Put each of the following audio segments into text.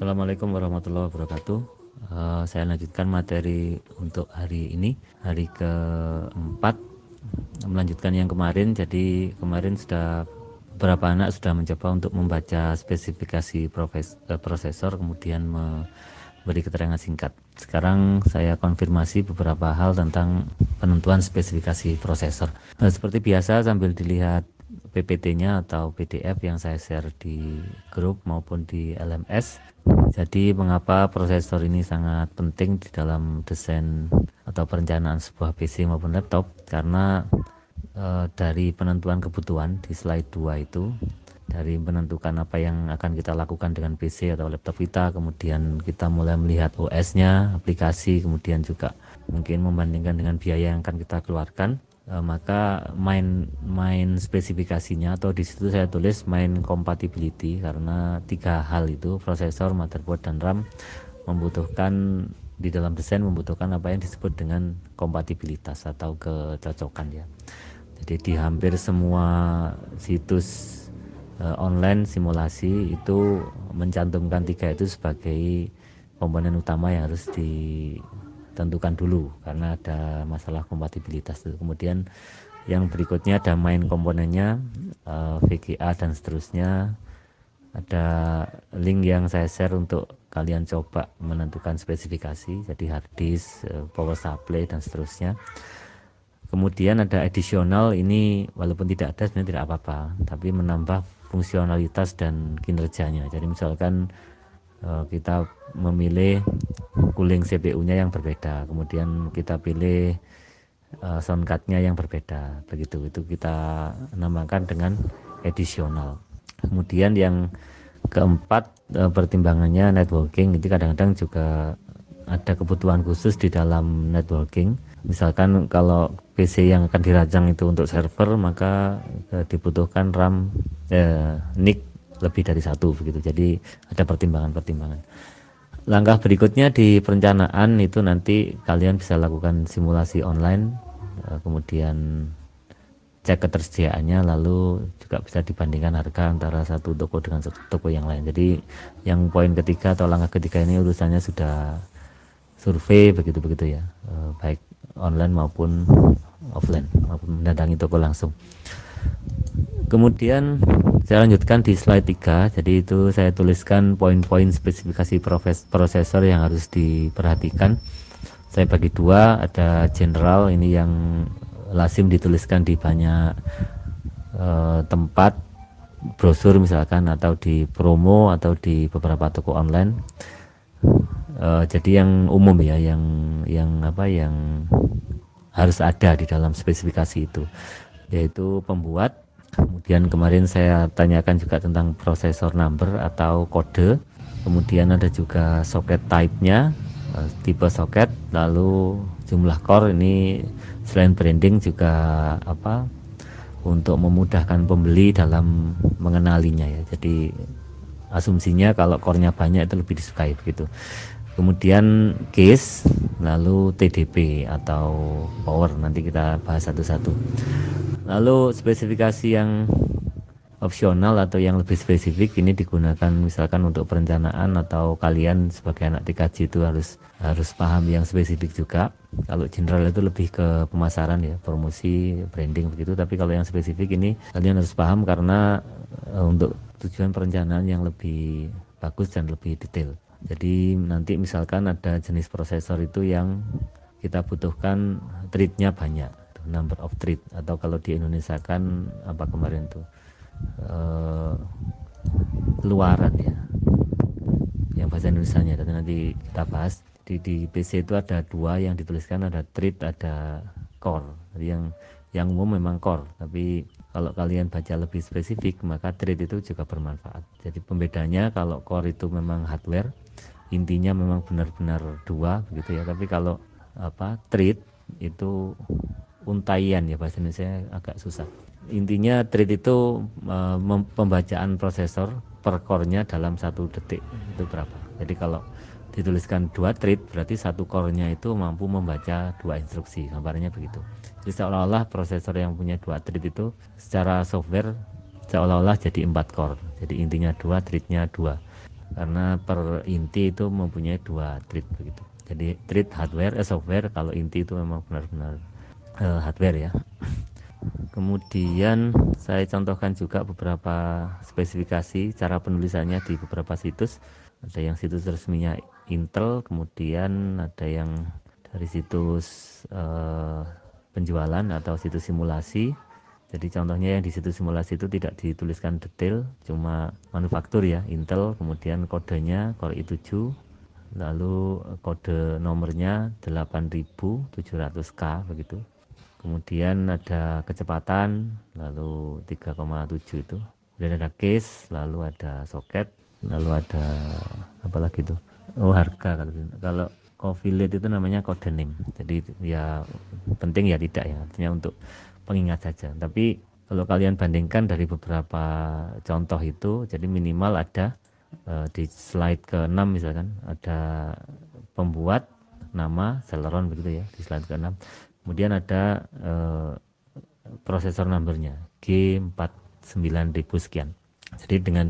Assalamualaikum warahmatullahi wabarakatuh. Uh, saya lanjutkan materi untuk hari ini, hari keempat, melanjutkan yang kemarin. Jadi kemarin sudah beberapa anak sudah mencoba untuk membaca spesifikasi profes, uh, prosesor, kemudian memberi keterangan singkat. Sekarang saya konfirmasi beberapa hal tentang penentuan spesifikasi prosesor. Nah, seperti biasa sambil dilihat PPT-nya atau PDF yang saya share di grup maupun di LMS. Jadi mengapa prosesor ini sangat penting di dalam desain atau perencanaan sebuah PC maupun laptop? Karena e, dari penentuan kebutuhan di slide 2 itu dari menentukan apa yang akan kita lakukan dengan PC atau laptop kita kemudian kita mulai melihat OS-nya aplikasi kemudian juga mungkin membandingkan dengan biaya yang akan kita keluarkan maka main main spesifikasinya atau di situ saya tulis main compatibility karena tiga hal itu prosesor motherboard dan RAM membutuhkan di dalam desain membutuhkan apa yang disebut dengan kompatibilitas atau kecocokan ya. Jadi di hampir semua situs uh, online simulasi itu mencantumkan tiga itu sebagai komponen utama yang harus ditentukan dulu karena ada masalah kompatibilitas itu. Kemudian yang berikutnya ada main komponennya eh, VGA dan seterusnya. Ada link yang saya share untuk kalian coba menentukan spesifikasi jadi hard disk, uh, power supply dan seterusnya. Kemudian ada additional ini walaupun tidak ada sebenarnya tidak apa-apa, tapi menambah fungsionalitas dan kinerjanya. Jadi misalkan kita memilih cooling CPU-nya yang berbeda, kemudian kita pilih uh, soundcard-nya yang berbeda, begitu. Itu kita namakan dengan additional. Kemudian yang keempat uh, pertimbangannya networking itu kadang-kadang juga ada kebutuhan khusus di dalam networking. Misalkan kalau PC yang akan dirancang itu untuk server maka dibutuhkan RAM e, NIC lebih dari satu begitu. Jadi ada pertimbangan-pertimbangan. Langkah berikutnya di perencanaan itu nanti kalian bisa lakukan simulasi online, e, kemudian cek ketersediaannya, lalu juga bisa dibandingkan harga antara satu toko dengan satu toko yang lain. Jadi yang poin ketiga atau langkah ketiga ini urusannya sudah survei begitu begitu ya e, baik online maupun offline maupun mendatangi toko langsung kemudian saya lanjutkan di slide 3 jadi itu saya tuliskan poin-poin spesifikasi prosesor yang harus diperhatikan. Saya bagi dua ada general ini yang lazim dituliskan di banyak e, tempat brosur misalkan atau di promo atau di beberapa toko online. Uh, jadi yang umum ya yang yang apa yang harus ada di dalam spesifikasi itu yaitu pembuat. Kemudian kemarin saya tanyakan juga tentang prosesor number atau kode. Kemudian ada juga soket type-nya uh, tipe soket. Lalu jumlah core ini selain branding juga apa untuk memudahkan pembeli dalam mengenalinya ya. Jadi asumsinya kalau core-nya banyak itu lebih disukai begitu kemudian case lalu TDP atau power. Nanti kita bahas satu-satu lalu spesifikasi yang opsional atau yang lebih spesifik ini digunakan misalkan untuk perencanaan atau kalian sebagai anak TKJ itu harus harus paham yang spesifik juga. Kalau general itu lebih ke pemasaran ya promosi branding begitu. Tapi kalau yang spesifik ini kalian harus paham karena uh, untuk tujuan perencanaan yang lebih bagus dan lebih detail. Jadi nanti misalkan ada jenis prosesor itu yang kita butuhkan treatnya banyak, number of treat atau kalau di Indonesia kan apa kemarin tuh uh, luaran ya, yang bahasa Indonesia-nya. Tapi nanti kita bahas di, di PC itu ada dua yang dituliskan ada treat ada core. Jadi yang yang umum memang core, tapi kalau kalian baca lebih spesifik maka treat itu juga bermanfaat. Jadi pembedanya kalau core itu memang hardware, intinya memang benar-benar dua begitu ya tapi kalau apa treat itu untaian ya bahasa Indonesia agak susah. Intinya treat itu uh, pembacaan prosesor per core-nya dalam satu detik itu berapa. Jadi kalau dituliskan dua treat berarti satu core-nya itu mampu membaca dua instruksi. Gambarnya begitu. Jadi seolah-olah prosesor yang punya dua treat itu secara software seolah-olah jadi empat core. Jadi intinya dua treatnya dua. Karena per inti itu mempunyai dua treat begitu. Jadi treat hardware eh, software kalau inti itu memang benar-benar uh, hardware ya. Kemudian saya contohkan juga beberapa spesifikasi cara penulisannya di beberapa situs. Ada yang situs resminya Intel kemudian ada yang dari situs uh, penjualan atau situs simulasi. Jadi contohnya yang di situ simulasi itu tidak dituliskan detail, cuma manufaktur ya, Intel, kemudian kodenya Core i7, lalu kode nomornya 8700K begitu. Kemudian ada kecepatan, lalu 3,7 itu. Kemudian ada case, lalu ada soket, lalu ada apa lagi itu? Oh harga kalau kalau coffee lead itu namanya kode name. Jadi ya penting ya tidak ya, artinya untuk pengingat saja. Tapi kalau kalian bandingkan dari beberapa contoh itu, jadi minimal ada uh, di slide ke-6 misalkan ada pembuat nama Celeron begitu ya di slide ke-6. Kemudian ada uh, prosesor numbernya G49000 sekian. Jadi dengan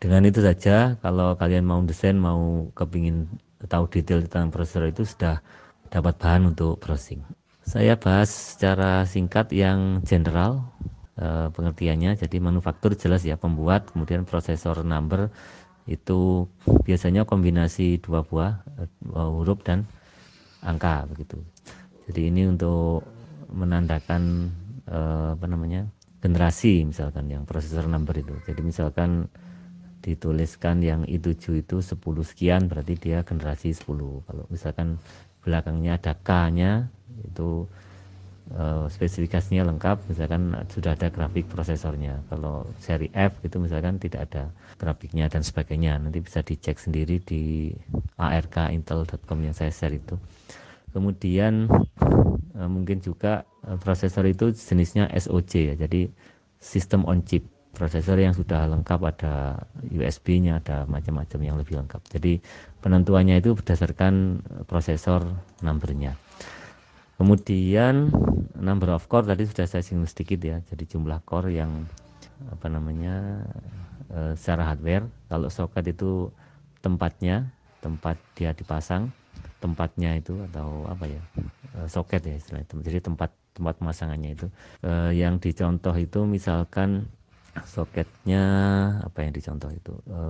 dengan itu saja kalau kalian mau desain mau kepingin tahu detail tentang prosesor itu sudah dapat bahan untuk browsing. Saya bahas secara singkat yang general e, pengertiannya. Jadi manufaktur jelas ya pembuat, kemudian prosesor number itu biasanya kombinasi dua buah e, huruf dan angka begitu. Jadi ini untuk menandakan e, apa namanya generasi misalkan yang prosesor number itu. Jadi misalkan dituliskan yang i7 itu 10 sekian berarti dia generasi 10. Kalau misalkan belakangnya ada K-nya itu uh, spesifikasinya lengkap misalkan sudah ada grafik prosesornya kalau seri F itu misalkan tidak ada grafiknya dan sebagainya nanti bisa dicek sendiri di arkintel.com yang saya share itu kemudian uh, mungkin juga uh, prosesor itu jenisnya SOC ya jadi sistem on chip. Prosesor yang sudah lengkap ada USB-nya ada macam-macam yang lebih lengkap. Jadi penentuannya itu berdasarkan prosesor numbernya. Kemudian number of core tadi sudah saya singgung sedikit ya jadi jumlah core yang apa namanya secara hardware. Kalau soket itu tempatnya tempat dia dipasang tempatnya itu atau apa ya e, soket ya istilah itu jadi tempat tempat pemasangannya itu. E, yang dicontoh itu misalkan soketnya apa yang dicontoh itu? E,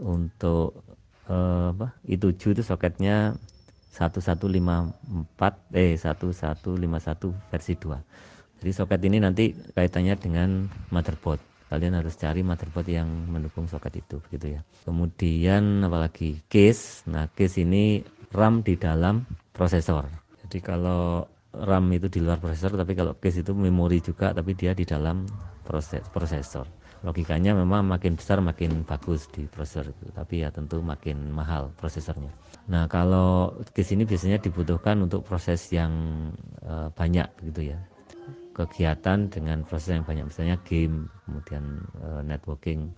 untuk e, apa? Itu itu soketnya 1154 eh 1151 versi 2 jadi soket ini nanti kaitannya dengan motherboard. Kalian harus cari motherboard yang mendukung soket itu begitu ya. Kemudian apalagi case. Nah case ini RAM di dalam prosesor. Jadi kalau RAM itu di luar prosesor tapi kalau case itu memori juga tapi dia di dalam proses prosesor. Logikanya memang makin besar makin bagus di prosesor itu tapi ya tentu makin mahal prosesornya. Nah kalau di sini biasanya dibutuhkan untuk proses yang uh, banyak begitu ya. Kegiatan dengan proses yang banyak misalnya game kemudian uh, networking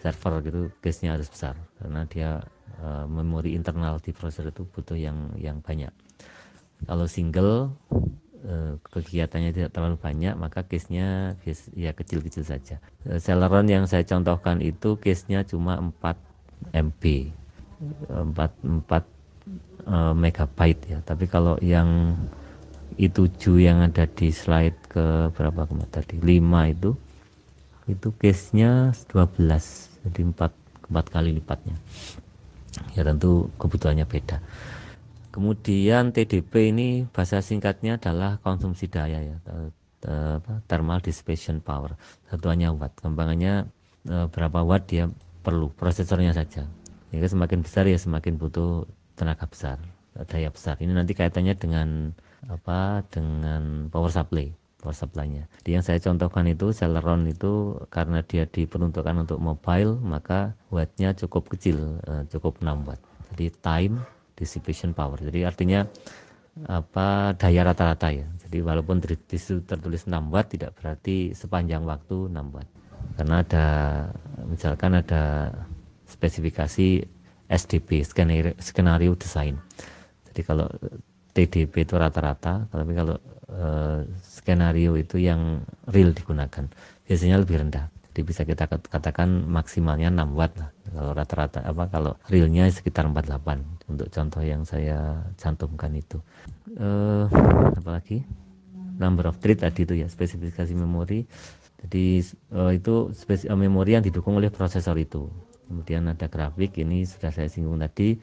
server gitu case-nya harus besar. Karena dia uh, memori internal di prosesor itu butuh yang yang banyak. Kalau single Eh, kegiatannya tidak terlalu banyak maka case-nya case ya kecil-kecil saja. Eh, Celeron yang saya contohkan itu case-nya cuma 4 MB 4 4 megabyte ya. Tapi kalau yang i7 yang ada di slide ke berapa kemarin? Tadi 5 itu itu case-nya 12 jadi 4 4 kali lipatnya ya tentu kebutuhannya beda Kemudian TDP ini bahasa singkatnya adalah konsumsi daya ya, thermal dissipation power. Satuannya watt. Kembangannya e, berapa watt dia perlu prosesornya saja. Jadi semakin besar ya semakin butuh tenaga besar, daya besar. Ini nanti kaitannya dengan apa? Dengan power supply power supply-nya. Yang saya contohkan itu Celeron itu karena dia diperuntukkan untuk mobile maka wattnya cukup kecil, e, cukup 6 watt. Jadi time dissipation power. Jadi artinya apa daya rata-rata ya. Jadi walaupun di situ tertulis 6 watt tidak berarti sepanjang waktu 6 watt. Karena ada misalkan ada spesifikasi SDP skenario, skenario desain. Jadi kalau TDP itu rata-rata, tapi kalau e, skenario itu yang real digunakan biasanya lebih rendah. jadi bisa kita katakan maksimalnya 6 watt lah. Kalau rata-rata apa kalau realnya sekitar 48 untuk contoh yang saya cantumkan itu. Uh, apalagi number of thread tadi itu ya spesifikasi memori. Jadi uh, itu spesi uh, memori yang didukung oleh prosesor itu. Kemudian ada grafik ini sudah saya singgung tadi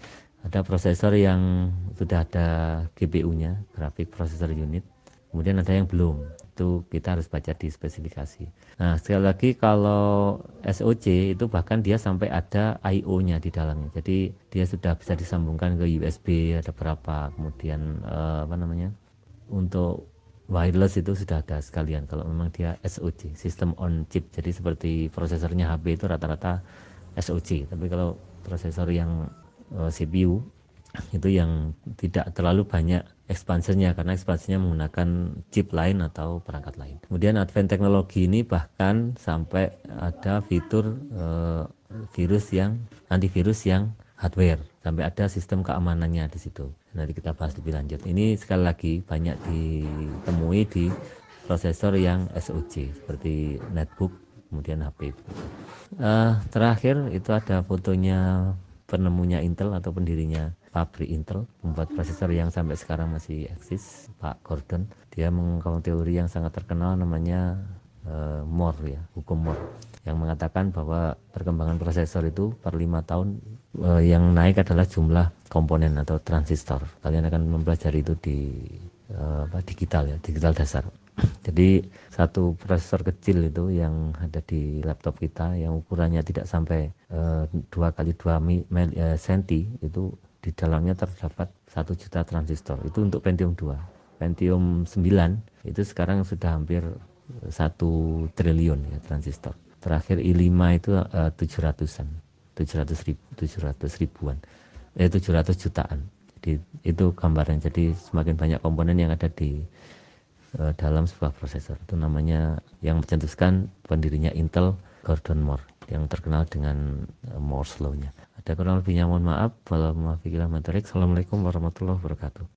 ada prosesor yang sudah ada GPU-nya grafik processor unit kemudian ada yang belum itu kita harus baca di spesifikasi. Nah, sekali lagi kalau SOC itu bahkan dia sampai ada I/O-nya di dalamnya. Jadi dia sudah bisa disambungkan ke USB ada berapa, kemudian uh, apa namanya? Untuk wireless itu sudah ada sekalian kalau memang dia SOC, sistem on chip. Jadi seperti prosesornya HP itu rata-rata SOC. Tapi kalau prosesor yang eh, CPU itu yang tidak terlalu banyak ekspansinya karena ekspansinya menggunakan chip lain atau perangkat lain. Kemudian advent teknologi ini bahkan sampai ada fitur uh, virus yang antivirus yang hardware sampai ada sistem keamanannya di situ. Nanti kita bahas lebih lanjut. Ini sekali lagi banyak ditemui di prosesor yang SOC seperti netbook kemudian HP. Uh, eh, terakhir itu ada fotonya penemunya Intel atau pendirinya pabrik Intel membuat prosesor yang sampai sekarang masih eksis Pak Gordon. Dia mengungkapkan teori yang sangat terkenal namanya uh, Moore ya hukum Moore yang mengatakan bahwa perkembangan prosesor itu per lima tahun uh, yang naik adalah jumlah komponen atau transistor. Kalian akan mempelajari itu di apa, digital ya digital dasar. Jadi satu prosesor kecil itu yang ada di laptop kita yang ukurannya tidak sampai dua kali dua senti itu di dalamnya terdapat satu juta transistor. Itu untuk Pentium 2 Pentium 9 itu sekarang sudah hampir satu triliun ya transistor. Terakhir i5 itu uh, 700-an 700 ribu, 700 ribuan eh 700 jutaan jadi itu gambaran jadi semakin banyak komponen yang ada di uh, dalam sebuah prosesor itu namanya yang mencetuskan pendirinya Intel Gordon Moore yang terkenal dengan uh, Moore's Law-nya ada kurang lebihnya mohon maaf. Wassalamualaikum warahmatullahi wabarakatuh.